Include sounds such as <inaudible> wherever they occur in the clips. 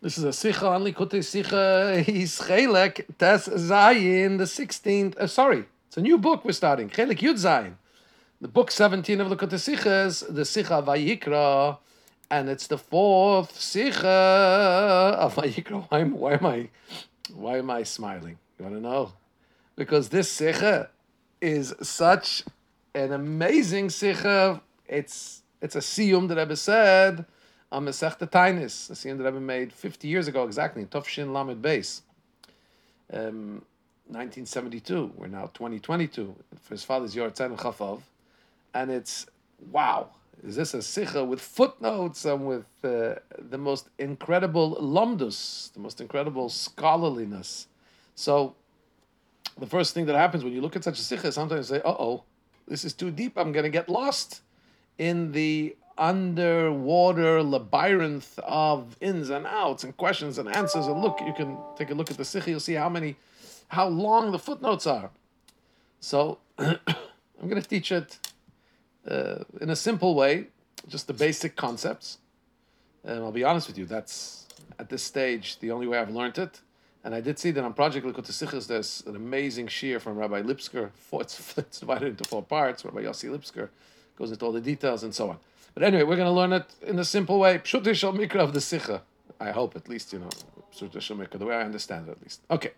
This is a Sicha on Likutei Sicha He's Chelek Tes Zayin, the 16th. Uh, sorry, it's a new book we're starting. Chelek Yud Zayin. The book 17 of Likutei Sicha is the Sicha Vayikra, and it's the fourth Sicha of Vayikra. <laughs> Why, am- why am I, why am I smiling? You want to know? Because this Sicha is such an amazing Sicha. It's it's a siyum that Rebbe said on Masechta Taanis, a siyum that Rebbe made 50 years ago exactly, in Tofshin Lamed Beis, um, 1972. We're now 2022 for his father's Yortzan Chafov, and it's wow. Is this a sicha with footnotes and with uh, the most incredible lumdus, the most incredible scholarliness? So the first thing that happens when you look at such a sikha, sometimes you say, "Uh oh, this is too deep. I'm going to get lost in the underwater labyrinth of ins and outs and questions and answers." And look, you can take a look at the sikha. You'll see how many, how long the footnotes are. So <clears throat> I'm going to teach it uh, in a simple way, just the basic concepts. And I'll be honest with you, that's at this stage the only way I've learned it. And I did see that on Project Sichos, there's an amazing shear from Rabbi Lipsker. <laughs> Four, it's, it's divided into four parts. Rabbi Yossi Lipsker goes into all the details and so on. But anyway, we're going to learn it in a simple way. Pshut Shal Mikra of the Sicha. I hope, at least, you know, Pshut Shal Mikra, the way I understand it, at least. Okay.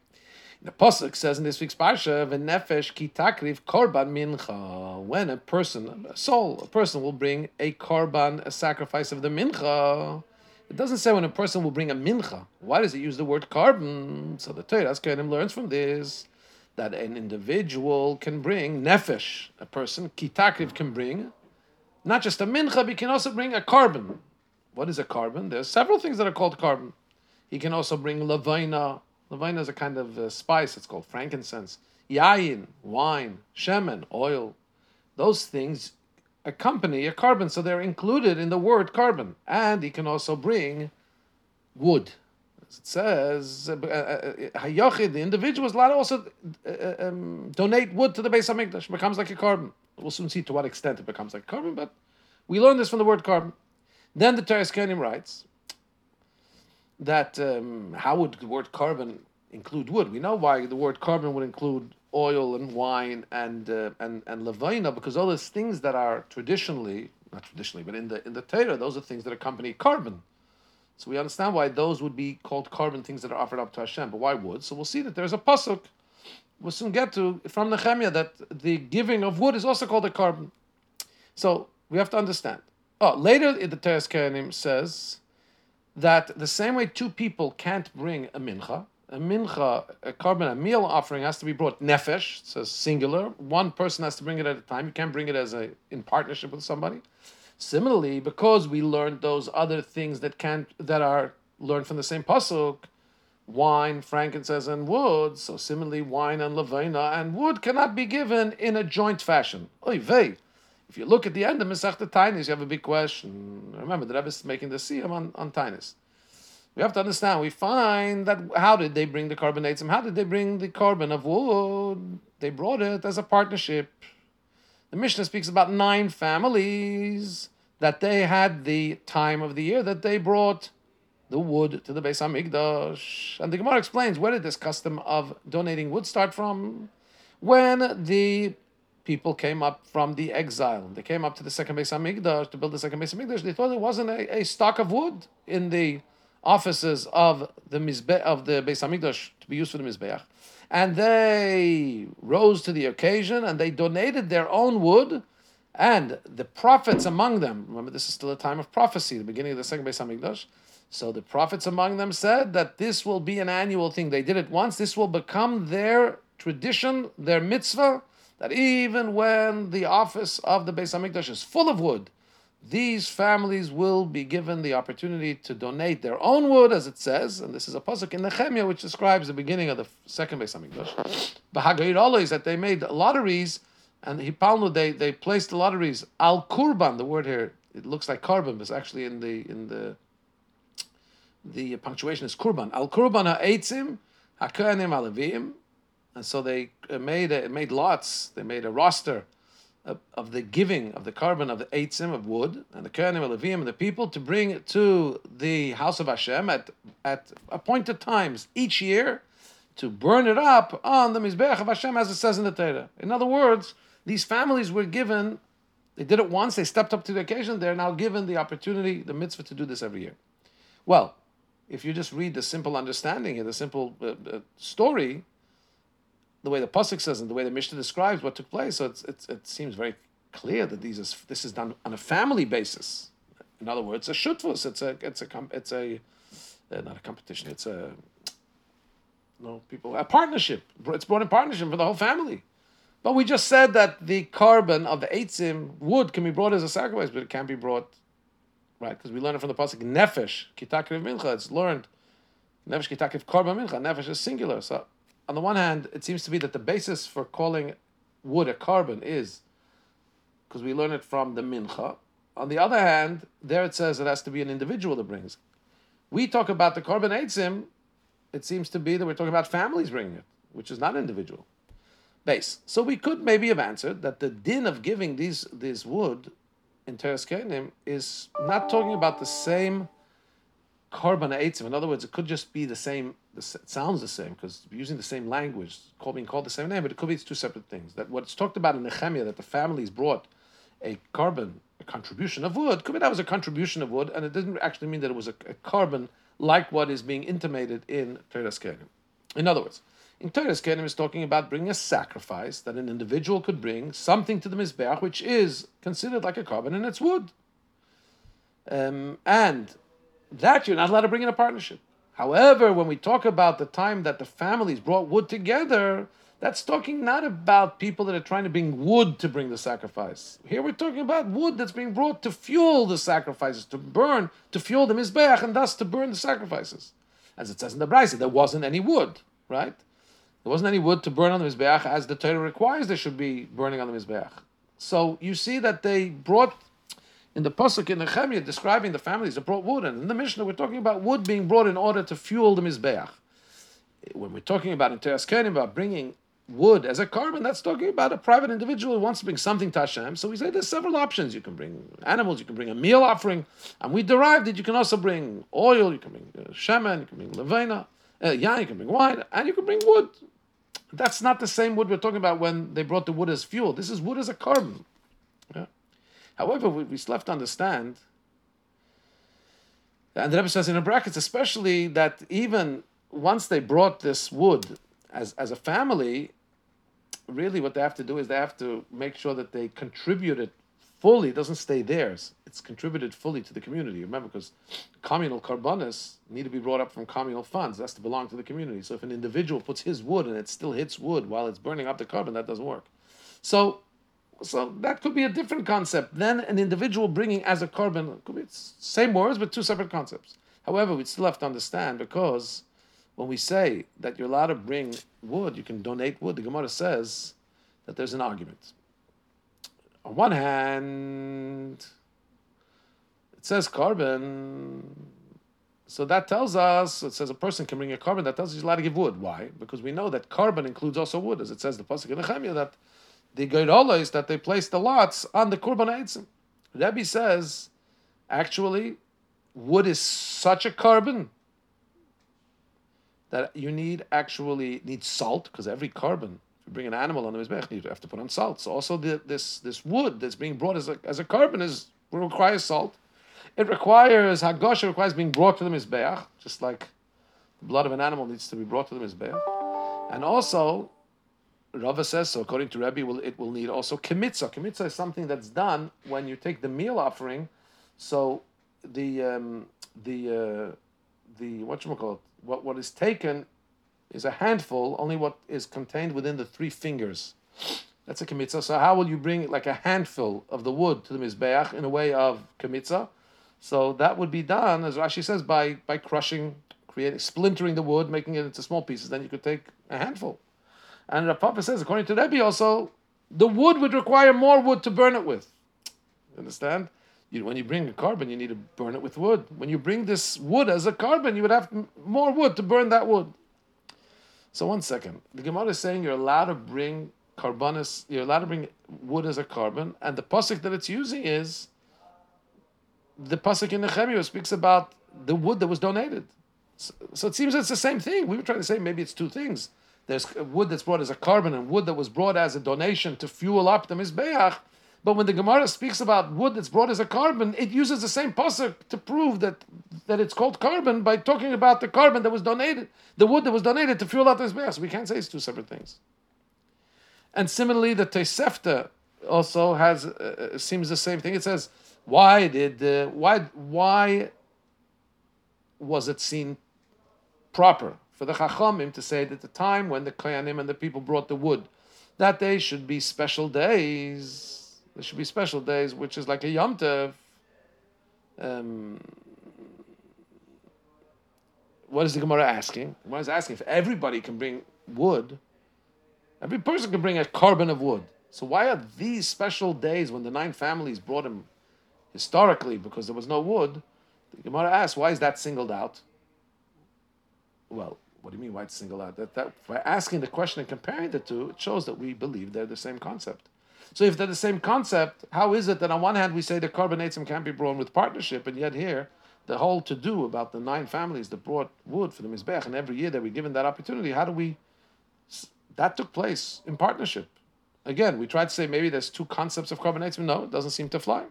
The Pasuk says in this week's Parsha, "V'nefesh ki takriv korban mincha." When a person, a soul, a person will bring a korban, a sacrifice of the mincha. It doesn't say when a person will bring a mincha. Why does it use the word korban? So the Toras Kohanim learns from this that an individual can bring nefesh, a person ki takriv can bring not just a mincha, but he can also bring a korban. What is a korban? There's several things that are called korban. He can also bring lavaina. Lavaina is a kind of uh, spice. It's called frankincense. Yayin, wine, shemen, oil. Those things accompany a korban, so they're included in the word korban. And he can also bring wood. As it says, uh, uh, Hayochid, the individual is allowed to also uh, um, donate wood to the Beis of It becomes like a korban. We'll soon see to what extent it becomes like korban, but we learn this from the word korban. Then the Toras Kohanim writes, that um, how would the word korban include wood? We know why the word korban would include oil and wine and uh, and and levina because all those things that are traditionally not traditionally but in the in the Torah those are things that accompany korban. So we understand why those would be called korban things that are offered up to Hashem. But why wood? So we'll see that there's a pasuk. We'll soon get to from Nehemiah that the giving of wood is also called a korban. So we have to understand. Oh, later in the Toras Kohanim says that the same way two people can't bring a mincha, a mincha, a korban, a meal offering has to be brought nefesh, says singular. One person has to bring it at a time. You can't bring it as a in partnership with somebody. Similarly, because we learned those other things that can't that are learned from the same pasuk, wine, frankincense, and wood. So similarly, wine and levena and wood cannot be given in a joint fashion. Oy vey. If you look at the end of Masechta Taanis, you have a big question. Remember, the Rebbe is making the siyam on, on Taanis. We have to understand, we find that how did they bring the korban eitzim and how did they bring the korban of wood? They brought it as a partnership. The Mishnah speaks about nine families that they had the time of the year that they brought the wood to the Beis Hamikdash. And the Gemara explains where did this custom of donating wood start from? When the people came up from the exile. They came up to the second Beis Hamikdash to build the second Beis Hamikdash. They thought there wasn't a, a stock of wood in the offices of the Mizbe- of the Beis Hamikdash to be used for the Mizbeach. And they rose to the occasion and they donated their own wood. And the prophets among them, remember this is still a time of prophecy, the beginning of the second Beis Hamikdash. So the prophets among them said that this will be an annual thing. They did it once. This will become their tradition, their mitzvah, that even when the office of the Beis Hamikdash is full of wood, these families will be given the opportunity to donate their own wood, as it says, and this is a pasuk in Nehemiah which describes the beginning of the second Beis Hamikdash. Bahagayir is that they made lotteries, and Hipalnu they they placed the lotteries al kurban. The word here it looks like korban, but it's actually in the in the the punctuation is kurban al kurban ha'etzim ha'kohanim alevim and so they uh, made a, made lots. They made a roster of, of the giving of the korban of the eitzim of wood and the Kohanim and Levium and the people to bring to the house of Hashem at, at appointed times each year to burn it up on the Mizbeach of Hashem as it says in the Torah. In other words, these families were given, they did it once, they stepped up to the occasion, they're now given the opportunity, the mitzvah to do this every year. Well, if you just read the simple understanding here, the simple uh, uh, story, the way the pasuk says and the way the Mishnah describes what took place, so it's, it's, it seems very clear that these is, this is done on a family basis. In other words, a shutfus. It's a it's a it's a uh, not a competition. It's a no people a partnership. It's brought in partnership for the whole family. But we just said that the korban of the eitzim wood can be brought as a sacrifice, but it can't be brought right because we learn it from the pasuk nefesh kitakriv mincha. It's learned nefesh kitakriv korban mincha. Nefesh is singular. So on the one hand, it seems to be that the basis for calling wood a korban is because we learn it from the mincha. On the other hand, there it says it has to be an individual that brings. We talk about the korban eitzim. It seems to be that we're talking about families bringing it, which is not individual. Base. So we could maybe have answered that the din of giving these this wood in Toras Kohanim is not talking about the same korban eitzim. In other words, it could just be the same. it sounds the same because using the same language, called, being called the same name, but it could be it's two separate things. That what's talked about in Nehemiah that the families brought a korban, a contribution of wood. Could be that was a contribution of wood, and it didn't actually mean that it was a, a korban like what is being intimated in Toras Kohanim. In other words, in Toras Kohanim is talking about bringing a sacrifice that an individual could bring something to the mizbeach, which is considered like a korban and it's wood. Um, and that you're not allowed to bring in a partnership. However, when we talk about the time that the families brought wood together, that's talking not about people that are trying to bring wood to bring the sacrifice. Here we're talking about wood that's being brought to fuel the sacrifices, to burn, to fuel the mizbeach, and thus to burn the sacrifices. As it says in the Brisa, there wasn't any wood, right? There wasn't any wood to burn on the mizbeach, as the Torah requires there should be burning on the mizbeach. So you see that they brought in the pasuk in the Nehemiah describing the families that brought wood, and in the Mishnah we're talking about wood being brought in order to fuel the mizbeach. When we're talking about in Kenim about bringing wood as a korban, that's talking about a private individual who wants to bring something to Hashem. So we say there's several options. You can bring animals, you can bring a meal offering, and we derived that you can also bring oil, you can bring uh, shemen, you can bring levena, uh, yeah, you can bring wine, and you can bring wood. That's not the same wood we're talking about when they brought the wood as fuel. This is wood as a korban. Yeah. However, we, we still have to understand, and the Rebbe says in the brackets, especially that even once they brought this wood as, as a family, really what they have to do is they have to make sure that they contribute it fully. Doesn't stay theirs. It's contributed fully to the community. Remember, because communal korbanos need to be brought up from communal funds. It has to belong to the community. So if an individual puts his wood and it still hits wood while it's burning up the korban, that doesn't work. So, so that could be a different concept than an individual bringing as a korban. Could be same words but two separate concepts. However, we still have to understand because when we say that you're allowed to bring wood, you can donate wood. The Gemara says that there's an argument. On one hand, it says korban. So that tells us, it says a person can bring a korban, that tells us he's allowed to give wood. Why? Because we know that korban includes also wood, as it says the Pasuk in Nehemiah, that the is that they place the lots on the Kurban Eitzim. Rebbe says, actually, wood is such a korban that you need actually need salt, because every korban you bring an animal on the mizbech, you have to put on salt. So also the, this this wood that's being brought as a, as a korban is requires salt. It requires hagosha requires being brought to the mizbeach, just like the blood of an animal needs to be brought to the mizbeach, and also. Rava says so. According to Rebbe, will it will need also kmitza. Kmitza is something that's done when you take the meal offering. So the um, the uh, the what you call it? What what is taken is a handful, only what is contained within the three fingers. That's a kmitza. So how will you bring like a handful of the wood to the mizbeach in a way of kmitza? So that would be done, as Rashi says, by by crushing, creating, splintering the wood, making it into small pieces. Then you could take a handful. And Rav Papa says, according to Rebbe, also the wood would require more wood to burn it with. Understand? You, when you bring a korban, you need to burn it with wood. When you bring this wood as a korban, you would have more wood to burn that wood. So one second, the Gemara is saying you're allowed to bring korbanos. You're allowed to bring wood as a korban, and the pasuk that it's using is the pasuk in Nehemiah speaks about the wood that was donated. So, so, it seems it's the same thing. We were trying to say maybe it's two things. There's wood that's brought as a korban and wood that was brought as a donation to fuel up the mizbeach. But when the Gemara speaks about wood that's brought as a korban, it uses the same pasuk to prove that that it's called korban by talking about the korban that was donated, the wood that was donated to fuel out the mizbeach. So we can't say it's two separate things. And similarly, the Tosefta also has uh, seems the same thing. It says, "Why did uh, why why was it seen proper for the Chachamim to say that the time when the Koyanim and the people brought the wood, that day should be special days. There should be special days, which is like a Yom Tov. Um, what is the Gemara asking? The Gemara is asking if everybody can bring wood, every person can bring a korban of wood. So why are these special days when the nine families brought him historically because there was no wood? The Gemara asks, why is that singled out? Well, what do you mean why it's singled out? That, that by asking the question and comparing the two, it shows that we believe they're the same concept. So if they're the same concept, how is it that on one hand we say the korban eitzim can't be brought with partnership, and yet here the whole to do about the nine families that brought wood for the mizbech, and every year they were given that opportunity, how do we? That took place in partnership. Again, we tried to say maybe there's two concepts of korban eitzim. No, it doesn't seem to fly.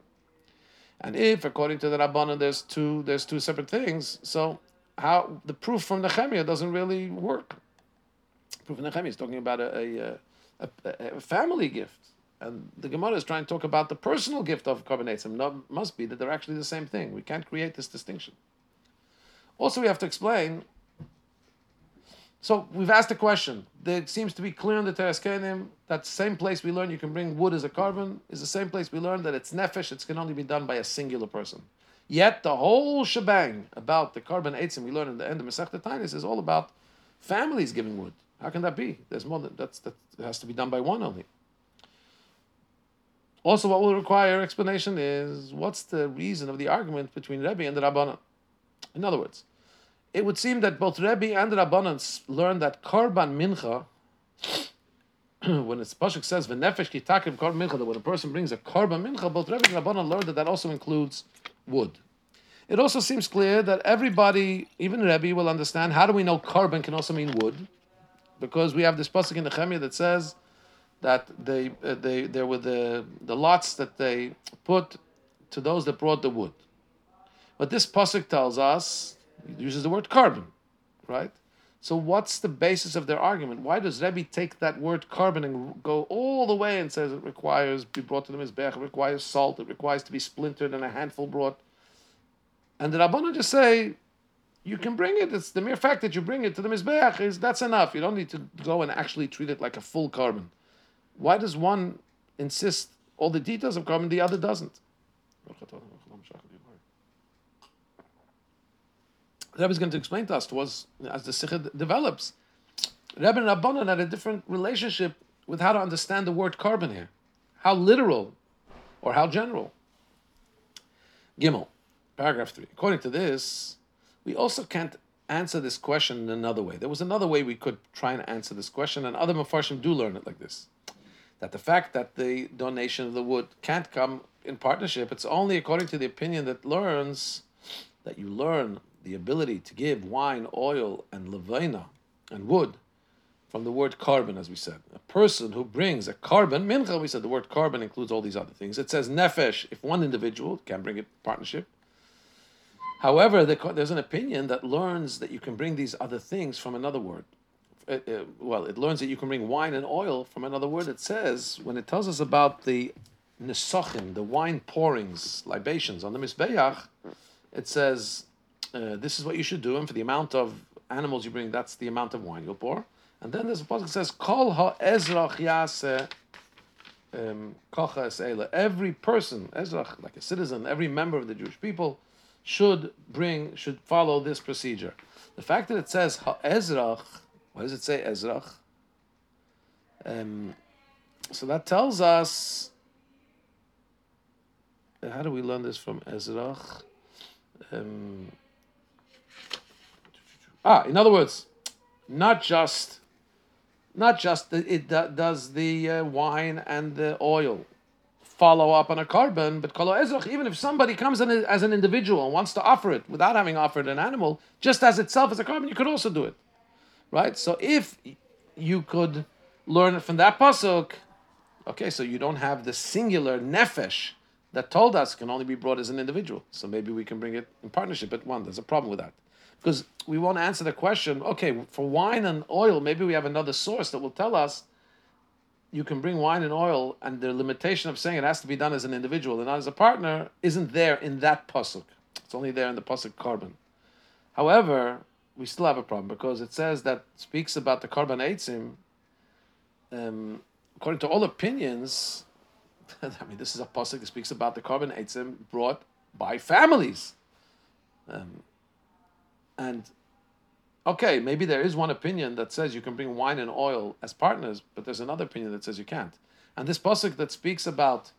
And if, according to the Rabbanan, there's two there's two separate things, so how the proof from Nehemiah doesn't really work. Proof from Nehemiah is talking about a, a, a, a, family gift, and the Gemara is trying to talk about the personal gift of carbonatum. No, must be that they're actually the same thing. We can't create this distinction. Also, we have to explain so we've asked a question. It seems to be clear in the Teres that same place we learn you can bring wood as a korban is the same place we learn that it's nefesh. It can only be done by a singular person. Yet the whole shebang about the korban eitzim we learn in the end of Masechta Taanis is all about families giving wood. How can that be? There's more than that's that has to be done by one only. Also, what will require explanation is what's the reason of the argument between Rebbe and the Rabbanan. In other words, it would seem that both Rebbe and the Rabbanans learned that Korban Mincha, <clears throat> when it's Pashuk says V'nefesh kitakim Korban Mincha, that when a person brings a Korban Mincha, both Rebbe and Rabbanan learned that that also includes wood. It also seems clear that everybody, even Rebbe, will understand how do we know korban can also mean wood? Because we have this pasuk in the Chemia that says that they, uh, they there were the, the lots that they put to those that brought the wood. But this pasuk tells us uses the word korban, right? So what's the basis of their argument? Why does Rebbe take that word korban and go all the way and says it requires be brought to the mizbech, it requires salt, it requires to be splintered and a handful brought? And the Rabbanan just say, you can bring it. It's the mere fact that you bring it to the mizbech is that's enough. You don't need to go and actually treat it like a full korban. Why does one insist all the details of korban, the other doesn't? Rebbe is going to explain to us towards as the Sikha develops. Rebbe and Rabbanan had a different relationship with how to understand the word korban here. How literal or how general. Gimel, paragraph three. According to this, we also can't answer this question in another way. There was another way we could try and answer this question, and other Mefarshim do learn it like this. That the fact that the donation of the wood can't come in partnership, it's only according to the opinion that learns that you learn the ability to give wine, oil, and levina and wood from the word korban, as we said. A person who brings a korban, mincha, we said the word korban includes all these other things. It says nefesh, if one individual can bring it partnership. However, there's an opinion that learns that you can bring these other things from another word. Uh, uh, well, it learns that you can bring wine and oil from another word. It says, when it tells us about the nesachim, the wine pourings, libations on the Mizbeach, it says, uh, this is what you should do, and for the amount of animals you bring, that's the amount of wine you'll pour. And then there's a passage that says, "Kol ha ezrach yase um, kocha Every person, ezrach, like a citizen, every member of the Jewish people, should bring, should follow this procedure. The fact that it says ha why does it say ezrach? Um, so that tells us. How do we learn this from ezrach? Um, Ah, in other words, not just not just the, it do, does the uh, wine and the oil follow up on a korban, but kolo ezrach, even if somebody comes in as an individual and wants to offer it without having offered an animal, just as itself as a carbon, you could also do it. Right? So if you could learn it from that pasuk, okay, so you don't have the singular nefesh that told us can only be brought as an individual. So maybe we can bring it in partnership at one. There's a problem with that. Because we want to answer the question, okay, for wine and oil, maybe we have another source that will tell us you can bring wine and oil, and the limitation of saying it has to be done as an individual and not as a partner isn't there in that pasuk. It's only there in the pasuk korban. However, we still have a problem because it says that speaks about the korban eitzim. Um, according to all opinions, <laughs> I mean, this is a pasuk that speaks about the korban eitzim brought by families. Um, and okay, maybe there is one opinion that says you can bring wine and oil as partners, but there's another opinion that says you can't. And this pasuk that speaks about,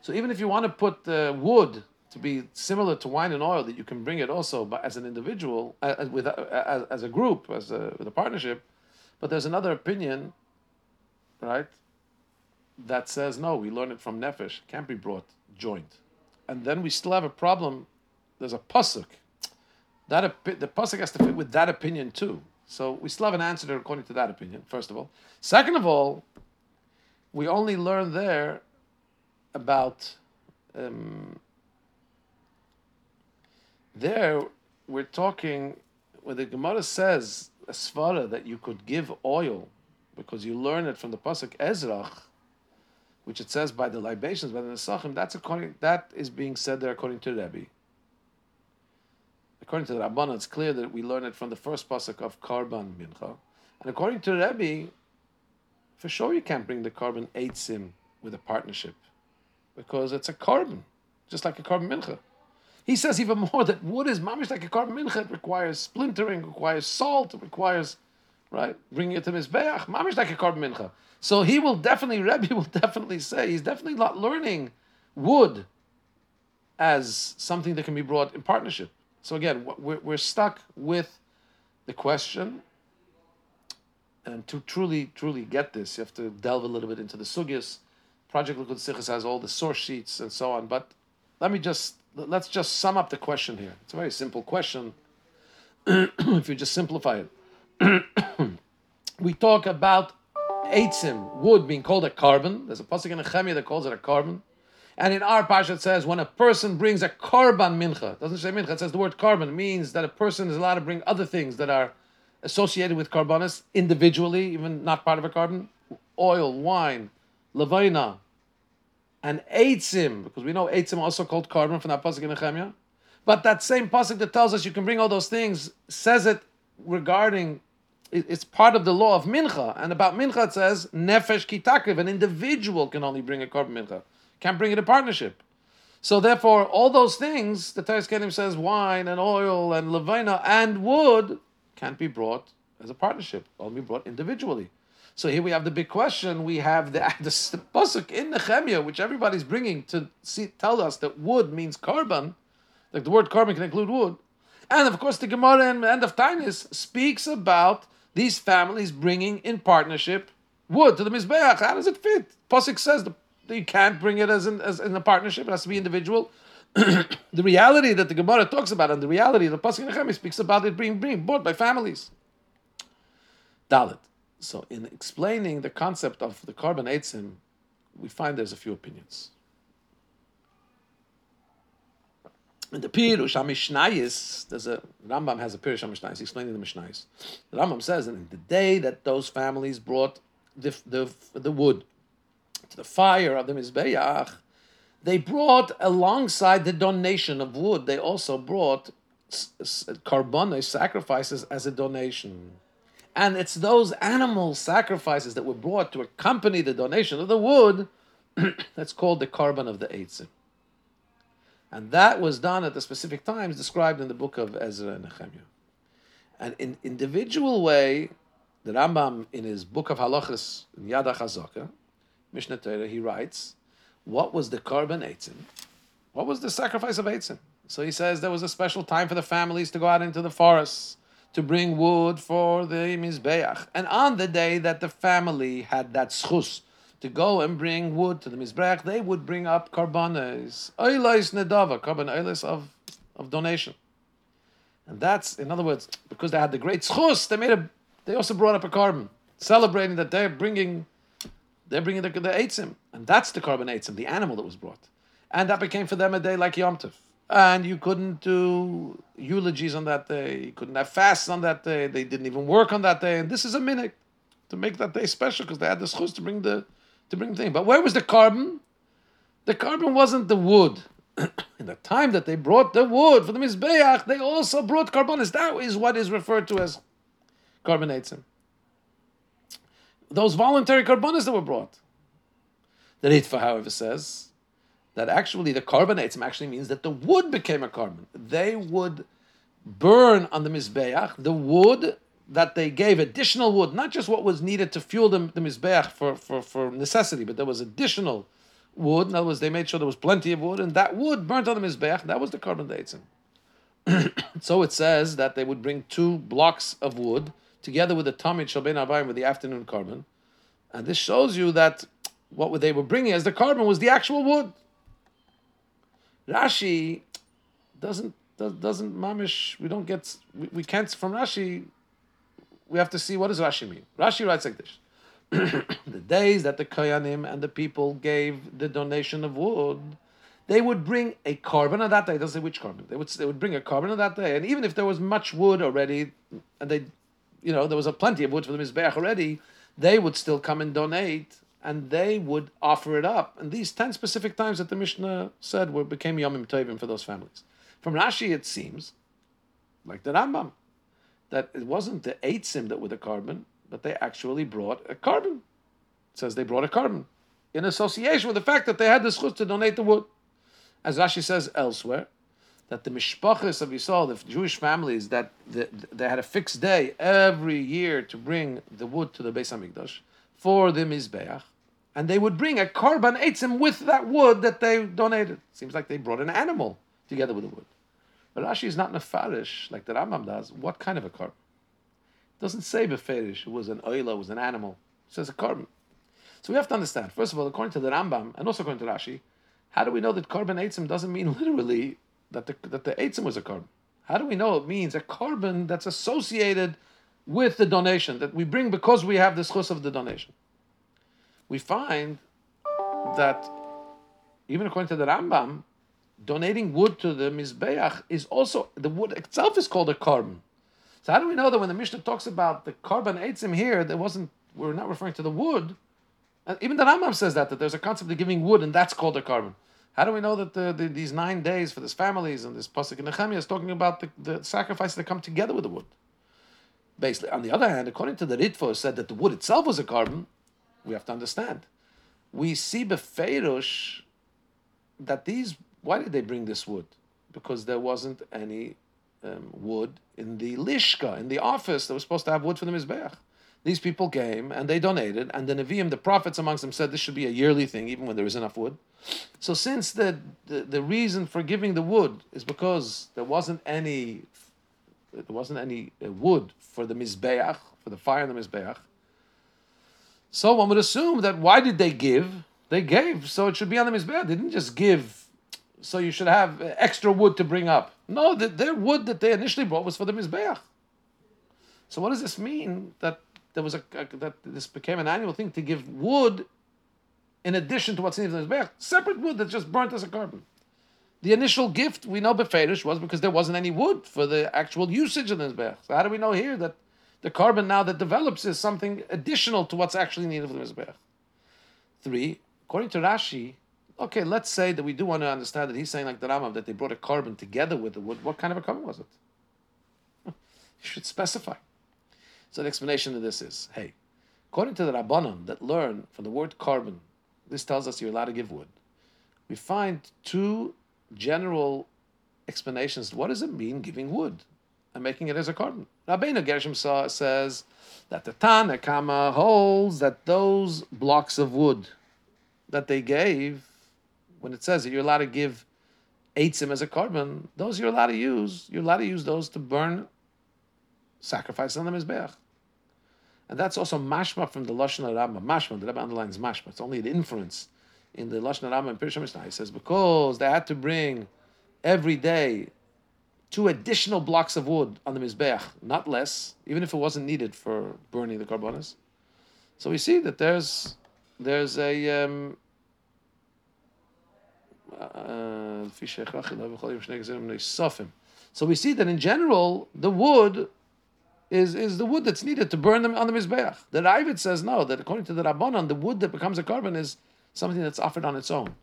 so even if you want to put the wood to be similar to wine and oil, that you can bring it also but as an individual, uh, with uh, as, a group, as a, with a partnership. But there's another opinion, right? that says no, we learn it from nefesh, can't be brought joint, and then we still have a problem. There's a pasuk. That the pasuk has to fit with that opinion too. So we still have an answer according to that opinion. First of all, second of all, we only learn there about. Um, there, we're talking where the Gemara says a svara that you could give oil because you learn it from the pasuk Ezrach which it says by the libations, by the Nesachim, that's according that is being said there according to Rebbe. According to the Rabbanah, it's clear that we learn it from the first pasuk of Karban Mincha. And according to Rebbe, for sure you can't bring the korban eitzim with a partnership. Because it's a korban, just like a korban mincha. He says even more that wood is mamish like a korban mincha. It requires splintering, requires salt, it requires, right, bringing it to Mizbeach, mamish like a korban mincha. So he will definitely, <laughs> Rebbe will definitely say, he's definitely not learning wood as something that can be brought in partnership. So again, we're, we're stuck with the question. And to truly, truly get this, you have to delve a little bit into the sugyas. Project Likud Sichas has all the source sheets and so on. But let me just, let's just sum up the question here. It's a very simple question. <clears throat> if you just simplify it. <clears throat> we talk about Eitzim, wood being called a korban. There's a pasuk in Nehemiah that calls it a korban. And in our parsha it says when a person brings a korban mincha, it doesn't say mincha, it says the word korban. Means that a person is allowed to bring other things that are associated with korbanos individually, even not part of a korban. Oil, wine, levina, and eitzim, because we know eitzim also called korban from that pasuk in Nehemiah. But that same pasuk that tells us you can bring all those things says it regarding it's part of the law of mincha. And about mincha it says nefesh kitakiv. An individual can only bring a korban mincha, can't bring it in partnership. So therefore, all those things the Toras Kohanim says wine and oil and levina and wood can't be brought as a partnership. Only brought individually. So here we have the big question. We have the, <laughs> the, the pasuk in Nehemiah, which everybody's bringing to see, tell us that wood means korban. Like the word korban can include wood. And of course, the Gemara in the end of Taanis speaks about these families bringing in partnership wood to the Mizbeach. How does it fit? Pasuk says the, you can't bring it as in, as in a partnership, it has to be individual. <clears throat> the reality that the Gemara talks about and the reality the Pasuk Nechemi speaks about it being, being bought by families. Dalit. So in explaining the concept of the korban eitzim, we find there's a few opinions. In the Pirush HaMishnayis, there's a Rambam has a Pirush HaMishnayis explaining the Mishnayis. The Rambam says that in the day that those families brought the, the, the wood to the fire of the Mizbeach, they brought alongside the donation of wood, they also brought korban sacrifices as a donation. And it's those animal sacrifices that were brought to accompany the donation of the wood <clears throat> that's called the korban of the Eitzim. And that was done at the specific times described in the book of Ezra and Nehemiah. And in individual way, the Rambam in his book of Halachas, Yad HaChazaka, Mishnah Torah, he writes, what was the korban Eitzim? What was the sacrifice of Eitzim? So he says there was a special time for the families to go out into the forests. To bring wood for the Mizbeach. And on the day that the family had that schus to go and bring wood to the Mizbeach, they would bring up karbanes, oilos nedava, korban oilos of, of donation. And that's, in other words, because they had the great schus, they made a, they also brought up a korban, celebrating that they're bringing, they're bringing the, the eitzim. And that's the korban eitzim, the animal that was brought. And that became for them a day like Yom Tov and you couldn't do eulogies on that day. You couldn't have fasts on that day. They didn't even work on that day. And this is a minute to make that day special because they had the schus to bring the to bring the thing. But where was the korban? The korban wasn't the wood. <clears throat> In the time that they brought the wood for the mizbeach, they also brought korbanos. That is what is referred to as korban eitzim. Those voluntary korbanos that were brought. The Ritva, however, says that actually the korban eitzim actually means that the wood became a korban. They would burn on the mizbeach the wood that they gave additional wood, not just what was needed to fuel the, the mizbeach for, for, for necessity, but there was additional wood. In other words, they made sure there was plenty of wood, and that wood burnt on the mizbeach. That was the korban <clears throat> so it says that they would bring two blocks of wood together with the tamid shalbein abayim with the afternoon korban, and this shows you that what they were bringing as the korban was the actual wood. Rashi doesn't doesn't mamish. We don't get. We, we can't from Rashi. We have to see what does Rashi mean. Rashi writes like this: <coughs> the days that the koyanim and the people gave the donation of wood, they would bring a korban on that day. Doesn't say which korban. They would they would bring a korban on that day, and even if there was much wood already, and they, you know, there was a plenty of wood for the mizbeach already, they would still come and donate and they would offer it up. And these 10 specific times that the Mishnah said were became Yomim Tovim for those families. From Rashi, it seems, like the Rambam, that it wasn't the Eitzim that were the korban, but they actually brought a korban. It says they brought a korban in association with the fact that they had the schut to donate the wood. As Rashi says elsewhere, that the mishpachas of Yisrael, the Jewish families, that the, they had a fixed day every year to bring the wood to the Beis Hamikdash for the Mizbeach, and they would bring a korban eitzim with that wood that they donated. Seems like they brought an animal together with the wood. But Rashi is not nefarish like the Rambam does. What kind of a korban? It doesn't say beferish, it was an oila, it was an animal. It says a korban. So we have to understand, first of all, according to the Rambam, and also according to Rashi, how do we know that korban eitzim doesn't mean literally that the, that the eitzim was a korban? How do we know it means a korban that's associated with the donation that we bring because we have the schus of the donation. We find that even according to the Rambam, donating wood to the Mizbeach is also, the wood itself is called a korban. So how do we know that when the Mishnah talks about the korban eitzim here, there wasn't, we're not referring to the wood. And even the Rambam says that, that there's a concept of giving wood and that's called a korban. How do we know that the, the, these nine days for these families and this Pasuk in Nehemiah is talking about the, the sacrifices that come together with the wood? Basically, on the other hand, according to the Ritva, said that the wood itself was a korban. We have to understand. We see befeirush that these. Why did they bring this wood? Because there wasn't any um, wood in the lishka, in the office that was supposed to have wood for the mizbeach. These people came and they donated, and the Nevi'im, the prophets amongst them, said this should be a yearly thing, even when there is enough wood. So, since the, the, the reason for giving the wood is because there wasn't any there wasn't any uh, wood for the mizbeach, for the fire in the mizbeach. So one would assume that why did they give? They gave, so it should be on the mizbeach. They didn't just give, so you should have extra wood to bring up. No, the, their wood that they initially brought was for the mizbeach. So what does this mean that there was a, a that this became an annual thing to give wood in addition to what's in the mizbeach, separate wood that's just burnt as a korban? The initial gift we know beferish was because there wasn't any wood for the actual usage of the mizbeach. So how do we know here that the korban now that develops is something additional to what's actually needed for the mizbeach? Three, according to Rashi, okay, let's say that we do want to understand that he's saying like the Rambam that they brought a korban together with the wood. What kind of a korban was it? <laughs> you should specify. So the explanation of this is, hey, according to the Rabbanon that learn from the word korban, this tells us you're allowed to give wood. We find two general explanations. What does it mean giving wood and making it as a korban? Rabbeinu Gershom says that the Tana Kama holds that those blocks of wood that they gave, when it says that you're allowed to give eitzim as a korban, those you're allowed to use. You're allowed to use those to burn sacrifice on the Mizbeach. And that's also mashma from the Lashon Rambam. Mashma, the Rebbe underlines mashma. It's only an inference in the Lashon Rambam and Pirush Mishnah. He says, because they had to bring every day two additional blocks of wood on the Mizbeach, not less, even if it wasn't needed for burning the carbonas. So we see that there's there's a um, uh, so we see that in general the wood is, is the wood that's needed to burn them on the Mizbeach. The Raavad says no, that according to the Rabbanon, the wood that becomes a korban is something that's offered on its own.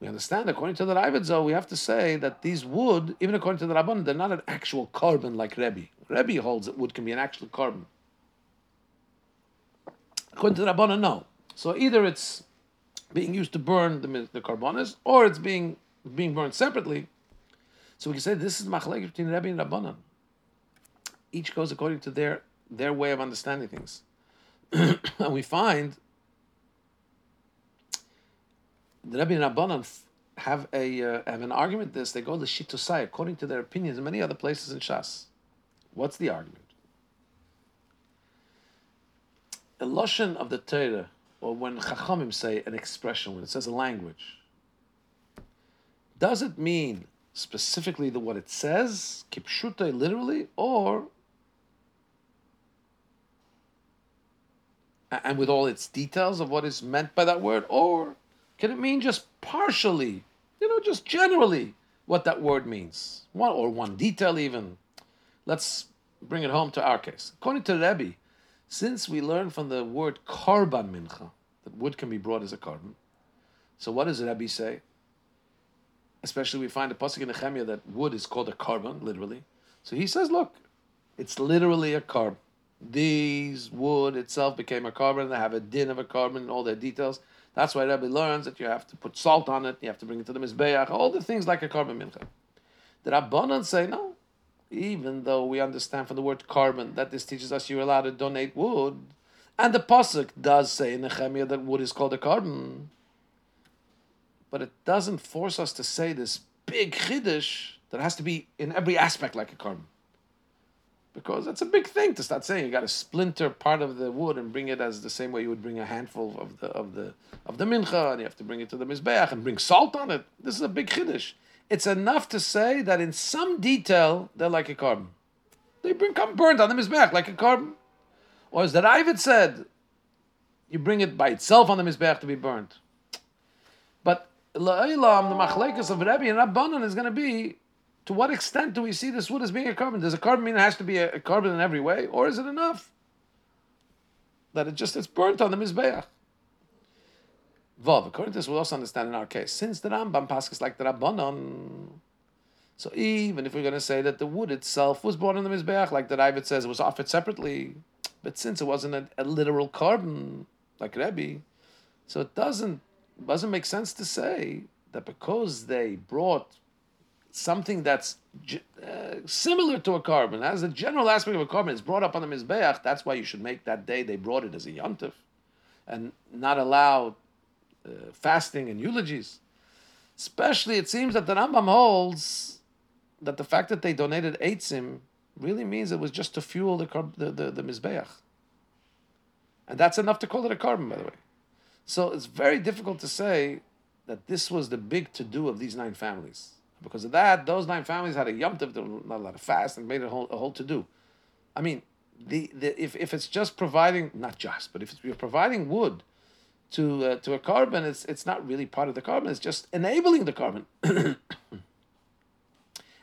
We understand, according to the Raavad, though, we have to say that these wood, even according to the Rabbanon, they're not an actual korban like Rebbe. Rebbe holds that wood can be an actual korban. According to the Rabbanon, no. So either it's being used to burn the, the carbonas, or it's being being burned separately. So we can say this is machlek between Rebbe and Rabbanan. each goes according to their their way of understanding things. <coughs> and we find the Rebbe and Rabbanan have a uh, have an argument. This they go the Shitusai according to their opinions in many other places in Shas. What's the argument? A lashon of the Torah, or when Chachamim say an expression, when it says a language, does it mean specifically the what it says, kipshutai literally, or and with all its details of what is meant by that word, or can it mean just partially, you know, just generally what that word means, one or one detail even? Let's bring it home to our case. According to Rebbe, since we learn from the word karban mincha that wood can be brought as a korban, so what does Rebbe say? Especially we find a pasuk in Nehemiah that wood is called a korban, literally. So he says, look, it's literally a korban. These wood itself became a korban. They have a din of a korban and all their details. That's why Rabbi learns that you have to put salt on it. You have to bring it to the mizbeach. All the things like a korban mincha. The Rabbanan say no. Even though we understand from the word korban that this teaches us you're allowed to donate wood, and the pasuk does say in Nehemiah that wood is called a korban, but it doesn't force us to say this big chiddush that has to be in every aspect like a korban because it's a big thing to start saying you got to splinter part of the wood and bring it as the same way you would bring a handful of the of the of the mincha and you have to bring it to the mizbeach and bring salt on it. This is a big chiddush. It's enough to say that in some detail they're like a korban. They bring come burnt on the mizbeach like a korban, or as the Raavad said, you bring it by itself on the mizbeach to be burnt. But la'ilam the machlekas of Rebbe and Rabbanon is going to be to what extent do we see this wood as being a korban? Does a korban mean it has to be a, a korban in every way, or is it enough that it just it's burnt on the mizbeach? Vav, according to this, we'll also understand in our case, since the Rambam passes like the Rabbanon, so even if we're going to say that the wood itself was brought on the mizbeach, like the Raavad says, it was offered separately, but since it wasn't a, a literal korban like Rebbe, so it doesn't doesn't make sense to say that because they brought something that's uh, similar to a korban, as a general aspect of a korban, is brought up on the Mizbeach, that's why you should make that day, they brought it as a yontif, and not allow uh, fasting and eulogies. Especially, it seems that the Rambam holds that the fact that they donated eitzim really means it was just to fuel the, the, the, the Mizbeach. And that's enough to call it a korban, by the way. So it's very difficult to say that this was the big to do of these nine families. Because of that, those nine families had a yom tov, not a lot of fast, and made a whole, a whole to do. I mean, the, the if, if it's just providing, not just, but if you're providing wood to uh, to a korban, it's it's not really part of the korban. It's just enabling the korban. <coughs> and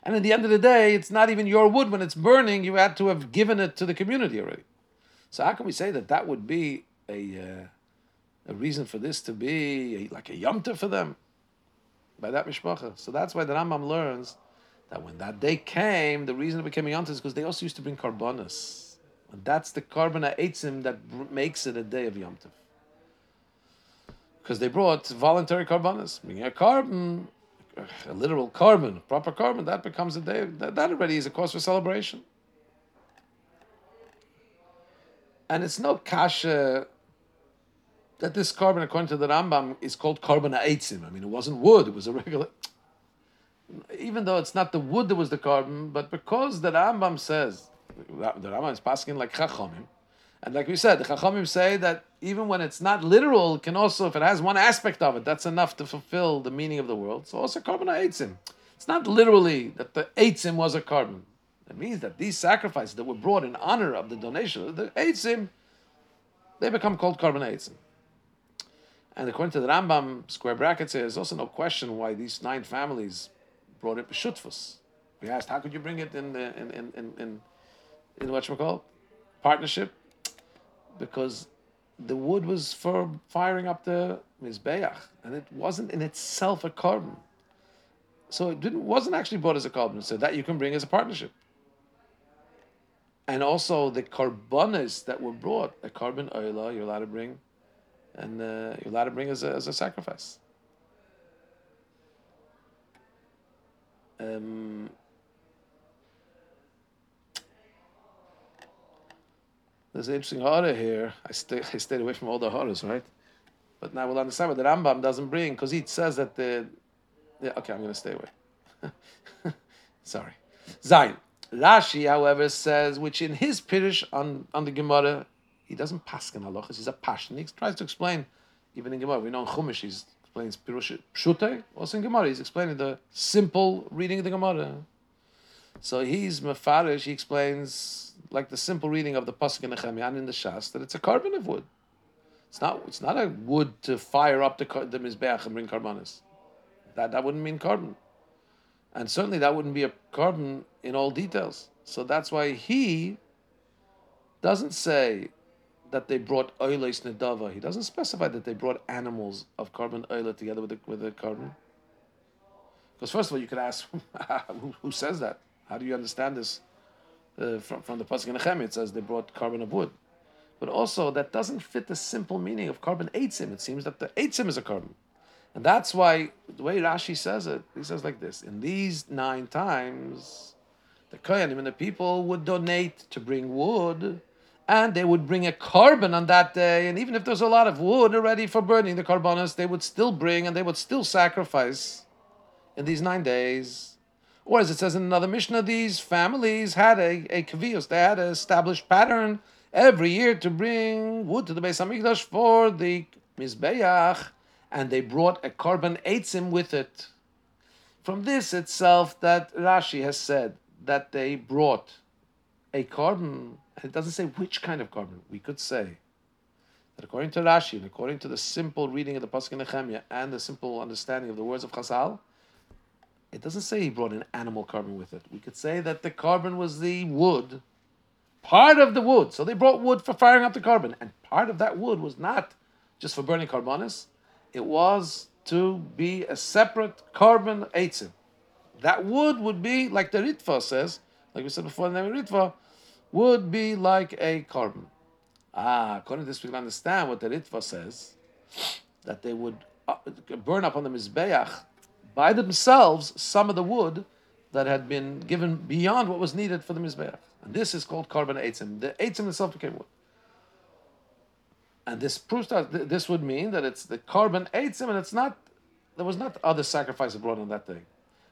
at the end of the day, it's not even your wood when it's burning. You had to have given it to the community already. So how can we say that that would be a uh, a reason for this to be a, like a yom for them? By that mishpacha. So that's why the Rambam learns that when that day came, the reason it became a yontif is because they also used to bring karbonas. And that's the korban eitzim that makes it a day of yontif. Because they brought voluntary karbonas. Bringing a korban, a literal korban, proper korban, that becomes a day, that, that already is a cause for celebration. And it's no kasha that this korban, according to the Rambam, is called korban aitzim. I mean, it wasn't wood; it was a regular. Even though it's not the wood that was the korban, but because the Rambam says the Rambam is passing like Chachamim. And like we said, the Chachamim say that even when it's not literal, it can also, if it has one aspect of it, that's enough to fulfill the meaning of the world. So also korban eitzim. It's not literally that the eitzim was a korban. It means that these sacrifices that were brought in honor of the donation of the eitzim, they become called korban eitzim. And according to the Rambam, square brackets, there's also no question why these nine families brought it b'shutfus. We asked, how could you bring it in the, in in in in, in what you call partnership? Because the wood was for firing up the mizbeach, and it wasn't in itself a korban. So it didn't wasn't actually bought as a korban. So that you can bring as a partnership. And also the korbanos that were brought, a korban oila, you're allowed to bring, and uh, you're allowed to bring as a, as a sacrifice. Um, there's an interesting horror here. I, stay, <laughs> I stayed away from all the horrors, right? But now we'll understand what the Rambam doesn't bring because he says that the. Okay, I'm going to stay away. <laughs> Sorry. Zain. Rashi, however, says, which in his Pirish on, on the Gemara, he doesn't pass in halachas, he's a passion. He tries to explain, even in Gemara, we know in Chumash, he explains Pirush Pshute, also in Gemara, he's explaining the simple reading of the Gemara. So he's Mefarish, he explains like the simple reading of the Pasuk in Nehemiah in the Shas, that it's a korban of wood. It's not, it's not a wood to fire up the, the Mizbeach and bring korbanos. That, that wouldn't mean korban. And certainly that wouldn't be a korban in all details. So that's why he doesn't say that they brought oiles nedava. He doesn't specify that they brought animals of korban oil together with the, with the korban. Because first of all, you could ask, <laughs> who, who, says that? How do you understand this? Uh, from, from the Pasuk in Nehemiah, it says they brought korban of wood. But also, that doesn't fit the simple meaning of korban eitzim. It seems that the eitzim is a korban. And that's why the way Rashi says it, he says like this: in these nine times, the koyanim and the people would donate to bring wood, and they would bring a korban on that day. And even if there's a lot of wood already for burning the korbanos, they would still bring and they would still sacrifice in these nine days. Or as it says in another Mishnah, these families had a, a kavios, they had an established pattern every year to bring wood to the Beis Hamikdash for the Mizbeach and they brought a korban eitzim with it. From this itself, that Rashi has said that they brought a korban, and it doesn't say which kind of korban. We could say that according to Rashi and according to the simple reading of the Pasuk in Nehemiah and the simple understanding of the words of Chazal, it doesn't say he brought an animal korban with it. We could say that the korban was the wood, part of the wood. So they brought wood for firing up the korban, and part of that wood was not just for burning korbanos, it was to be a separate korban eitzim. That wood would be, like the Ritva says, like we said before, the name Ritva, would be like a korban. Ah, according to this, we can understand what the Ritva says, that they would uh, burn up on the Mizbeach by themselves some of the wood that had been given beyond what was needed for the Mizbeach. And this is called korban eitzim. The eitzim itself became wood. And this proves that this would mean that it's the korban eitzim, and it's not there was not other sacrifice brought on that day.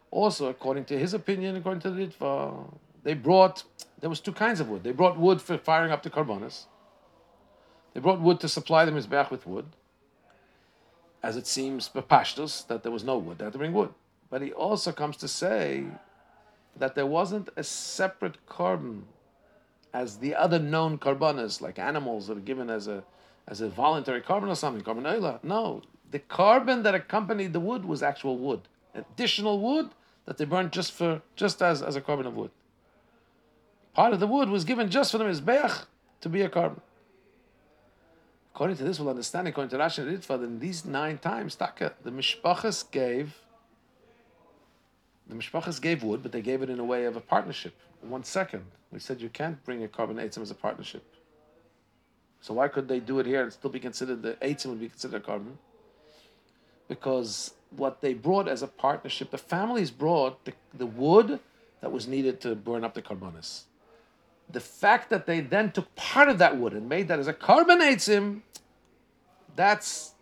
Also, according to his opinion, according to the Ritva, they brought there was two kinds of wood. They brought wood for firing up the korbanos. They brought wood to supply the mizbeach with wood. As it seems, bepashtos, that there was no wood. They had to bring wood. But he also comes to say that there wasn't a separate korban as the other known korbanos, like animals that are given as a as a voluntary korban or something, korban oil. No, the korban that accompanied the wood was actual wood, additional wood that they burned just for just as, as a korban of wood. Part of the wood was given just for the mizbeach to be a korban. According to this, we'll understand. According to Rashi and Ritva, in these nine times, taka, the mishpachas gave. The mishpachas gave wood, but they gave it in a way of a partnership. One second, we said you can't bring a korban eitzim as a partnership. So why could they do it here and still be considered the eitzim would be considered a korban? Because what they brought as a partnership, the families brought the, the wood that was needed to burn up the korbanos. The fact that they then took part of that wood and made that as a korban eitzim, that's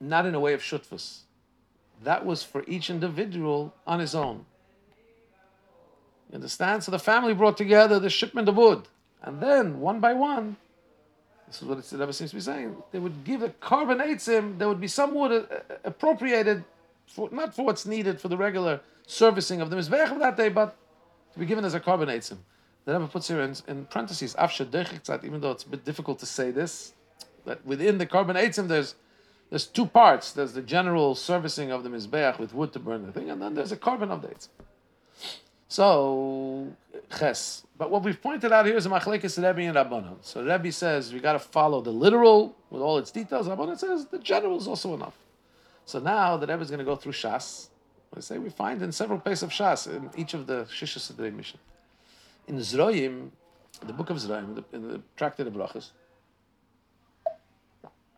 not in a way of shutfus. That was for each individual on his own. You understand? So the family brought together the shipment of wood. And then, one by one, this is what it ever seems to be saying, they would give a korban him, there would be some wood uh, uh, appropriated, for, not for what's needed for the regular servicing of the Mizbeach of that day, but to be given as a korban him. The Rebbe puts here in, in parentheses, even though it's a bit difficult to say this, that within the korban him, there's there's two parts. There's the general servicing of the Mizbeach with wood to burn the thing, and then there's a korban of update. So, ches. But what we've pointed out here is a machlekes Rebbe and Rabbanon. So Rebbe says we got to follow the literal with all its details. Rabbanon says the general is also enough. So now the Rebbe is going to go through Shas. I say we find in several places of Shas in each of the Shisha Sidrei Mishnah. In Zroim, the book of Zroim, in the, in the Tractate of Brachas,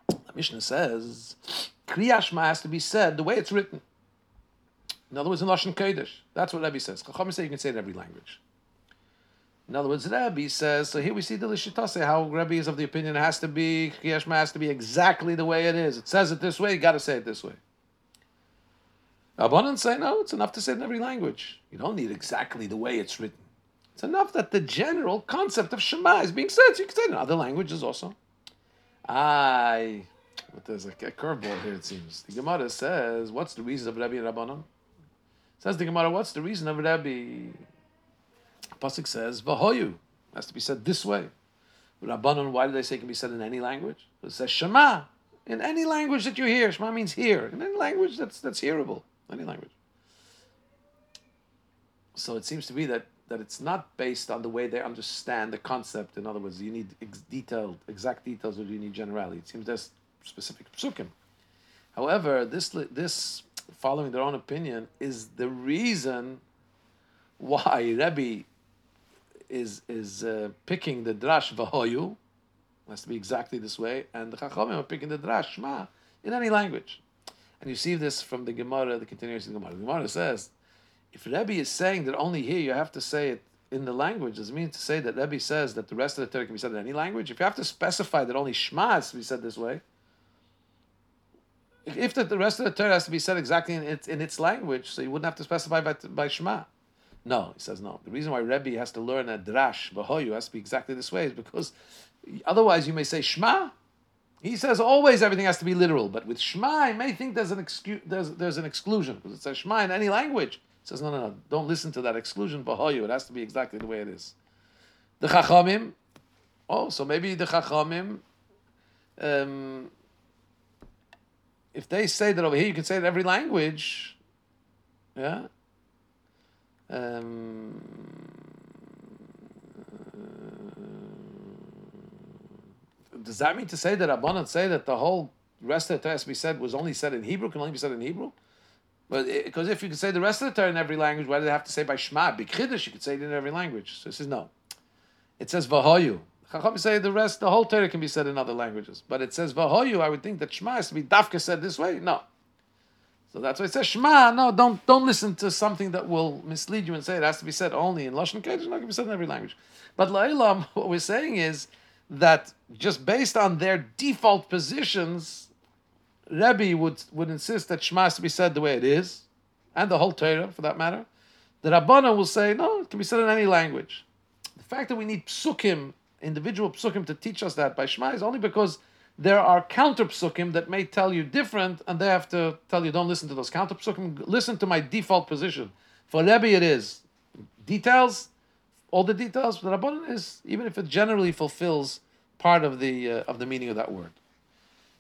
the Mishnah says Kriyashma has to be said the way it's written. In other words, in Lashon Kodesh. That's what Rebbe says. Chacham say you can say it in every language. In other words, Rebbe says, so here we see the Lishitase, how Rebbe is of the opinion it has to be, Kriyashma has to be exactly the way it is. It says it this way, you got to say it this way. Abundance say, no, it's enough to say it in every language. You don't need exactly the way it's written. It's enough that the general concept of Shema is being said, so you can say it in other languages also. I, but there's a, curveball here, it seems. The Gemara says, what's the reason of Rabbi and Rabbanon? Says the Gemara, what's the reason of Rabbi? Pasuk says, Vahoyu. Has to be said this way. Rabbanon, why do they say it can be said in any language? It says Shema. In any language that you hear. Shema means hear. In any language that's that's hearable. Any language. So it seems to be that, that it's not based on the way they understand the concept. In other words, you need ex- detailed, exact details, or you need generality. It seems there's specific psukim. However, this this following their own opinion is the reason why Rebbe is is uh, picking the drash v'hoyu, has to be exactly this way, and the Chachamim are picking the drash shma in any language. And you see this from the Gemara, the continuation of the Gemara. The Gemara says, if Rebbe is saying that only here you have to say it in the language, does it mean to say that Rebbe says that the rest of the Torah can be said in any language? If you have to specify that only Shema has to be said this way, if the, the rest of the Torah has to be said exactly in its, in its language, so you wouldn't have to specify by, by Shema. No, he says no. The reason why Rebbe has to learn a drash, Bahoyu, has to be exactly this way is because otherwise you may say Shema. He says always everything has to be literal, but with Shema, you may think there's an, excu- there's, there's an exclusion because it says Shema in any language. Says no, no, no, don't listen to that exclusion, Bahoyu. It has to be exactly the way it is. The Chachamim, oh, so maybe the Chachamim, um, if they say that over here you can say it in every language, yeah. Um, does that mean to say that Rabbanan say that the whole rest of the Torah has to be said was only said in Hebrew, can only be said in Hebrew? But because if you could say the rest of the Torah in every language, why do they have to say by Shema? Big Chiddush, you could say it in every language. So he says no. It says Vahoyu. Chacham say the rest, the whole Torah can be said in other languages. But it says Vahoyu, I would think that Shema has to be Dafka said this way. No. So that's why it says Shema. No, don't don't listen to something that will mislead you and say it has to be said only in Lashon Kodesh. Not going to be said in every language. But La'ilam, <laughs> what we're saying is that just based on their default positions, Rebbe would, would insist that Shema has to be said the way it is, and the whole Torah for that matter. The Rabbana will say, no, it can be said in any language. The fact that we need psukim individual psukim to teach us that by Shema is only because there are counter psukim that may tell you different, and they have to tell you don't listen to those counter psukim. Listen to my default position. For Rebbe, it is details, all the details. For the Rabbanan is even if it generally fulfills part of the uh, of the meaning of that word.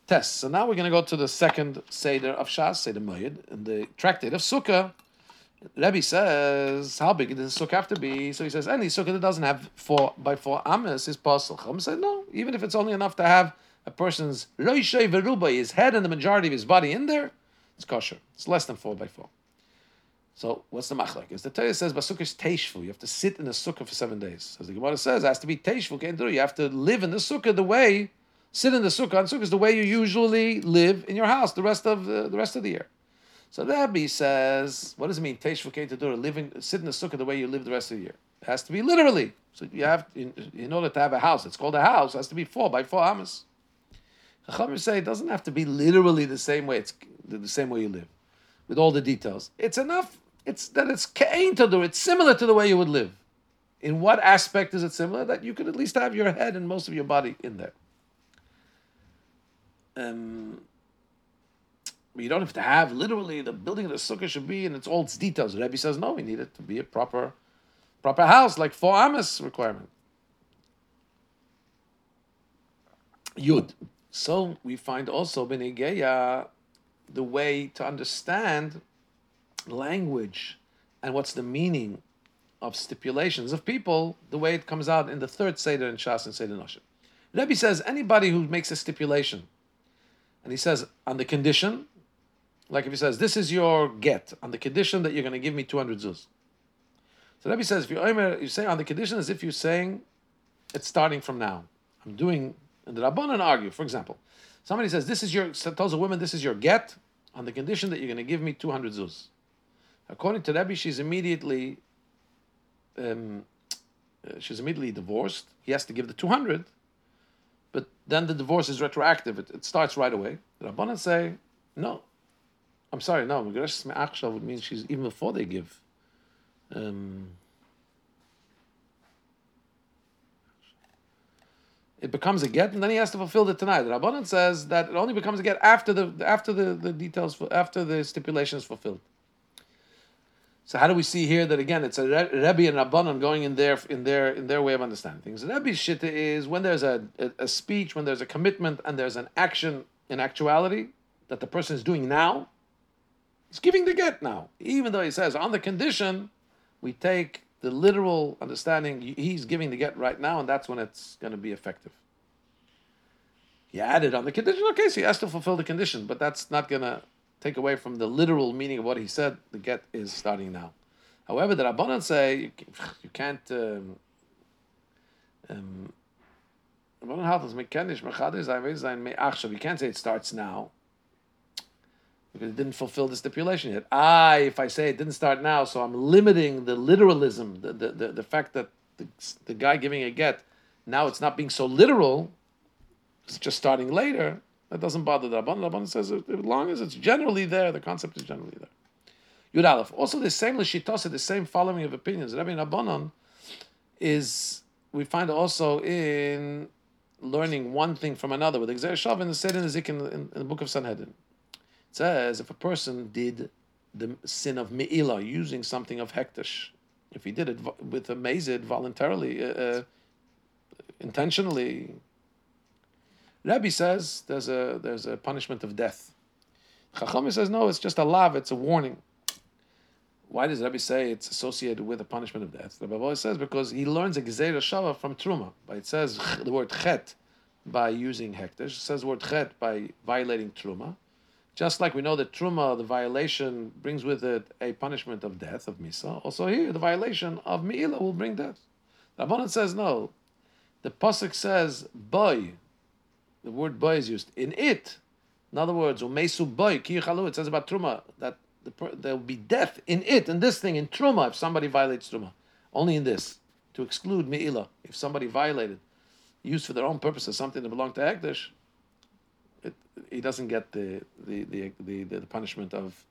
Test. So now we're going to go to the second seder of Shas, Seder Moed, in the tractate of Sukkah. Rebbe says, how big does the sukkah have to be? So he says, any sukkah that doesn't have four by four amas is possible. Chum said, no, even if it's only enough to have a person's loishay veruba, his head and the majority of his body in there, it's kosher. It's less than four by four. So what's the machlek? The Torah says basukah is teishfu. You have to sit in the sukkah for seven days. As the Gemara says, it has to be do. You have to live in the sukkah the way, sit in the sukkah. And sukkah is the way you usually live in your house the rest of the, the rest of the year. So the Rebbe says, what does it mean? Teish v'kei living, sit in the sukkah the way you live the rest of the year. It has to be literally. So you have, in, in order to have a house, it's called a house, it has to be four by four amas. Chachamim say it doesn't have to be literally the same way. It's the same way you live, with all the details. It's enough it's that it's kain to do. It's similar to the way you would live. In what aspect is it similar? That you could at least have your head and most of your body in there. Um, you don't have to have literally the building of the sukkah should be in its all its details. Rebbe says no, we need it to be a proper, proper house like four amas requirement. Yud. So we find also Benigeya the way to understand language and what's the meaning of stipulations of people, the way it comes out in the third Seder in Shas and Seder Noshim. Rebbe says anybody who makes a stipulation, and he says on the condition, like if he says, this is your get, on the condition that you're going to give me 200 zuz. So Rebbe says, if you you say on the condition as if you're saying, it's starting from now. I'm doing, and the Rabbanan argue, for example, somebody says, this is your, tells a woman, this is your get, on the condition that you're going to give me 200 zuz. According to Rebbe, she's immediately um, uh, she's immediately divorced. He has to give the 200, but then the divorce is retroactive. It, it starts right away. The Rabbanan say, no. I'm sorry, no. Megresh would mean she's even before they give. Um, it becomes a get, and then he has to fulfill the tonight. The Rabbanan says that it only becomes a get after the after the, the details after the stipulation is fulfilled. So how do we see here that again it's a Rebbe and Rabbanon going in their in their in their way of understanding things? Rebbe's shitta is when there's a, a, a speech, when there's a commitment, and there's an action in actuality that the person is doing now. He's giving the get now, even though he says on the condition we take the literal understanding. He's giving the get right now, and that's when it's going to be effective. He added on the condition. Okay, so he has to fulfill the condition, but that's not going to take away from the literal meaning of what he said, the get is starting now. However, the Rabbanan say you, can't. Um, um, you can't say it starts now because it didn't fulfill the stipulation yet. Ah, if I say it didn't start now, so I'm limiting the literalism, the, the, the, the fact that the, the guy giving a get, now it's not being so literal, it's just starting later. That doesn't bother the Rabban. Rabban says as long as it's generally there, the concept is generally there. Yud Aleph. Also, the same Lashitasa, the same following of opinions. Rabbi Rabbanon is we find also in learning one thing from another with Exer Shav and the Seder Nezik in, in, in the book of Sanhedrin. It says if a person did the sin of Me'ilah using something of Hekdesh, if he did it with a mazid voluntarily, uh, uh, intentionally, Rebbe says there's a there's a punishment of death. Chachami says no, it's just a lav, it's a warning. Why does Rebbe say it's associated with a punishment of death? Rebbe always says because he learns a gezeira shava from truma. But it says the word chet by using hekdesh. It says the word chet by violating truma. Just like we know that truma, the violation brings with it a punishment of death of misa. Also here, the violation of miila will bring death. The Rabbanan says no. The pasuk says boy the word boy is used in it. In other words, umesu boy it says about truma that the, there will be death in it in this thing in truma if somebody violates truma. Only in this to exclude meila if somebody violated, used for their own purposes something that belonged to Hekdesh, it, he doesn't get the the, the the, the punishment of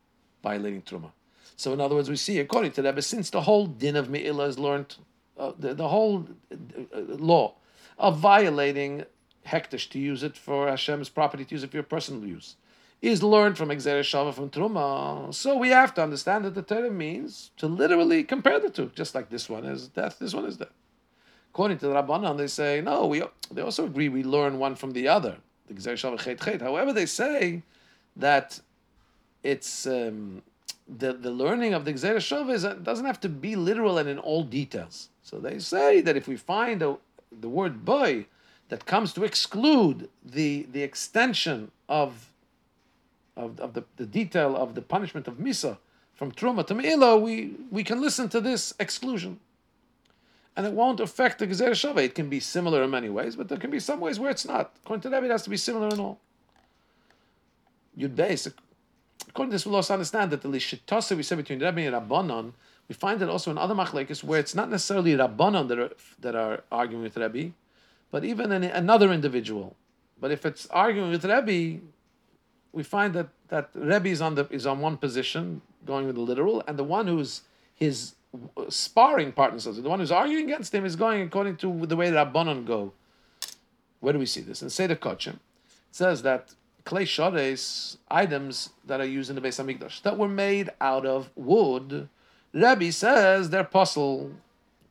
violating truma. So in other words, we see according to that, since the whole din of meila is learned, uh, the, the whole uh, law of violating hekdesh to use it for Hashem's property, to use it for your personal use, is learned from Gezeira Shava from Truma. So we have to understand that the Torah means to literally compare the two, just like this one is death, this one is death. According to the Rabbanan, they say, no, we, they also agree we learn one from the other. However, they say that it's um, the, the learning of the Gezeira Shava is, doesn't have to be literal and in all details. So they say that if we find a, the word boy, that comes to exclude the, the extension of, of, of the, the detail of the punishment of Misa from Truma to Me'ila, we, we can listen to this exclusion. And it won't affect the Gezer Shaveh. It can be similar in many ways, but there can be some ways where it's not. According to Rebbe, it has to be similar in all. Yud Beis, according to this, we'll also understand that the Lishitasa we say between Rebbe and Rabbanon, we find it also in other machlekes where it's not necessarily Rabbanon that are, that are arguing with Rebbe, but even in another individual. But if it's arguing with Rebbe, we find that, that Rebbe is on, the, is on one position, going with the literal, and the one who's his sparring partner, so the one who's arguing against him, is going according to the way that Rabbanon go. Where do we see this? Say the Kochim. It says that clay shodes, items that are used in the Beis Hamikdash, that were made out of wood, Rabbi says they're puzzle.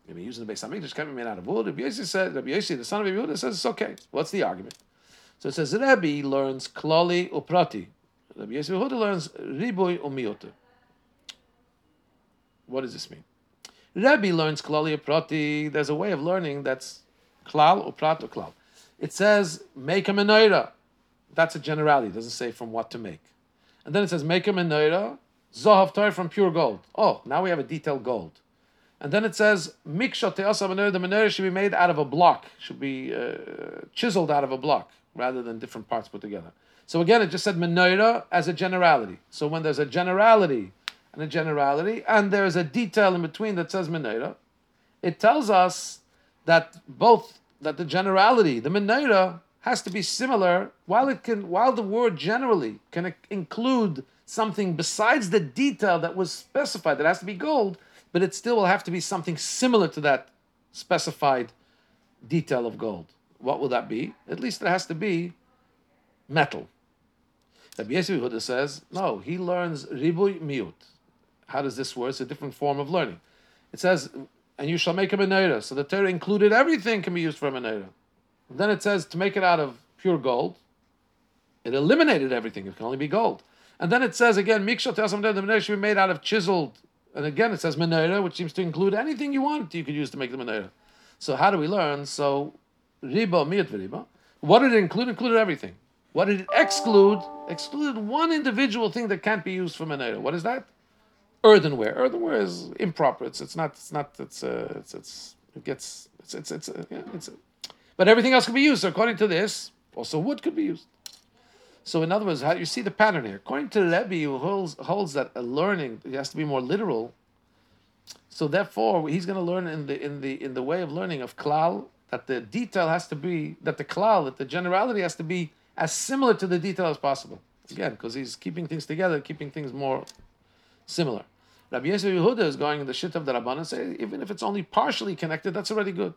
Maybe using the Beis Hamikdash be made out of wood. Rabbi Yossi said, Rabbi Yossi, the son of Yehuda, says it's okay. What's the argument? So it says Rabbi learns klali uprati. Rabbi Yossi Yehuda learns riboy umiyota. What does this mean? Rabbi learns klali uprati. There's a way of learning that's klal uprat klal. It says make a menorah. That's a generality. It doesn't say from what to make. And then it says make a menorah zohav from pure gold. Oh, now we have a detailed gold. And then it says miksha te'asa menorah. The menorah should be made out of a block. Should be uh, chiseled out of a block rather than different parts put together. So again, it just said menorah as a generality. So when there's a generality and a generality, and there's a detail in between that says menorah, it tells us that both that the generality, the menorah, has to be similar. While it can, while the word generally can include something besides the detail that was specified, that has to be gold, but it still will have to be something similar to that specified detail of gold. What will that be? At least it has to be metal. Rabbi Yosef Yehuda says, no, he learns ribui miut. How does this work? It's a different form of learning. It says, and you shall make a menorah. So the Torah included everything can be used for a menorah. Then it says to make it out of pure gold. It eliminated everything. It can only be gold. And then it says again, Miksha the menorah should be made out of chiseled. And again, it says menorah, which seems to include anything you want you could use to make the menorah. So how do we learn? So riba miut riba. What did it include? Included everything. What did it exclude? Excluded one individual thing that can't be used for menorah. What is that? Earthenware. Earthenware is improper. It's it's not it's not it's uh, it's it's it gets it's it's it's uh, yeah, it's. Uh, but everything else can be used. So according to this, also wood could be used. So in other words, how you see the pattern here. According to Rebbe, who holds holds that a learning has to be more literal. So therefore, he's going to learn in the in the in the way of learning of klal that the detail has to be that the klal that the generality has to be as similar to the detail as possible. Again, because he's keeping things together, keeping things more similar. Rabbi Yosef Yehuda is going in the shit of the Rabban and say, even if it's only partially connected, that's already good.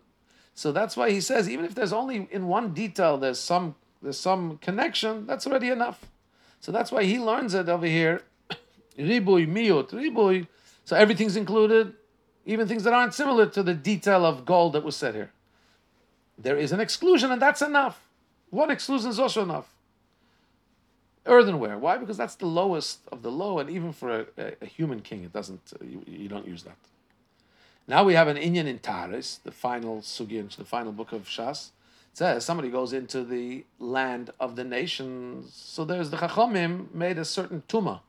So that's why he says, even if there's only in one detail there's some there's some connection, that's already enough. So that's why he learns it over here. <coughs> Ribui miut ribui. So everything's included, even things that aren't similar to the detail of gold that was said here. There is an exclusion, and that's enough. One exclusion is also enough. Earthenware. Why? Because that's the lowest of the low, and even for a, a, a human king, it doesn't. Uh, you, you, don't use that. Now we have an Inyan in Taharos, the final sugyan, the final book of Shas. Says somebody goes into the land of the nations. So there's the Chachomim made a certain tuma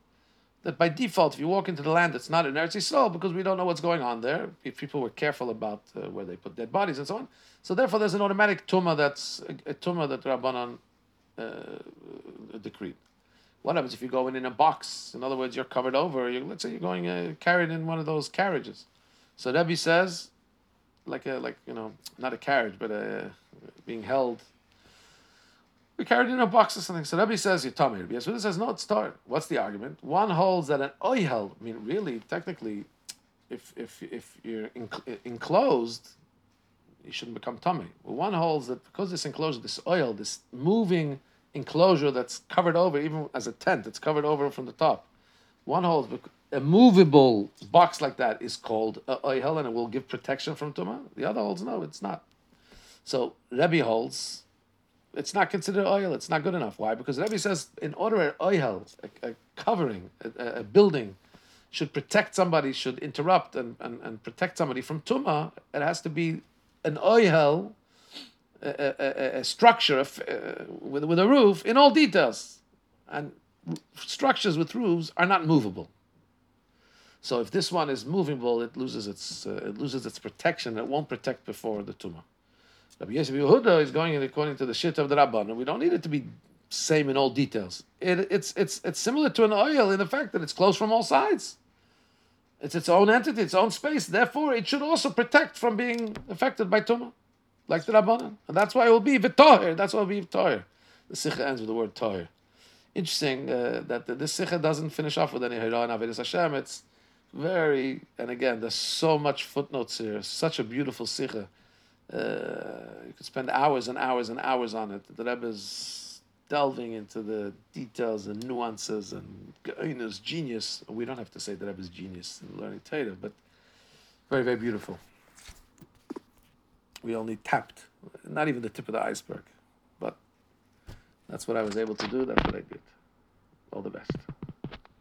that by default, if you walk into the land that's not in Eretz Yisrael, because we don't know what's going on there, if people were careful about uh, where they put dead bodies and so on. So therefore, there's an automatic tumah that's a, a tumah that Rabbanan uh, decreed. What happens if you go in in a box? In other words, you're covered over. You're, let's say you're going uh, carried in one of those carriages. So Rebbe says, like a like you know, not a carriage, but a, being held we carried in a box or something. So Rabbi says you're tamei. Rabbi Yehuda says no, it's. What's the argument? One holds that an oihel. I mean, really, technically, if if if you're enclosed, you shouldn't become tamei. Well, one holds that because this enclosure, this oil, this moving enclosure that's covered over, even as a tent, it's covered over from the top. One holds a movable box like that is called a oihel, and it will give protection from tumah. The other holds no, it's not. So Rebbe holds it's not considered oil. It's not good enough. Why? Because Rebbe says in order an oil, a, a covering, a, a, building, should protect somebody, should interrupt and, and, and protect somebody from tuma, it has to be an oil, a, a, structure with, with a roof in all details. And structures with roofs are not movable. So if this one is movable, it loses its uh, it loses its protection. It won't protect before the tumah. Rabbi Yosef Yehuda is going in according to the shit of the Rabban, and we don't need it to be same in all details. It, it's it's it's similar to an oil in the fact that it's closed from all sides. It's its own entity, its own space. Therefore, it should also protect from being affected by tumah, like the Rabbanan. And that's why it will be v'toher. That's why it will be v'toher. The Sikha ends with the word toher. interesting uh, that the, this sikha doesn't finish off with any Hiran Avedis Hashem. It's very, and again, there's so much footnotes here. Such a beautiful sikha. Uh, you could spend hours and hours and hours on it. The Rebbe is delving into the details and nuances and Goiner's genius. We don't have to say the Rebbe's genius in learning Torah, but very, very beautiful. We only tapped, not even the tip of the iceberg, but that's what I was able to do. That's what I did. All the best.